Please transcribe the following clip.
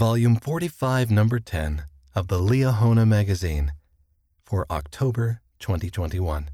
Volume 45, Number 10 of the Leahona Magazine for October 2021.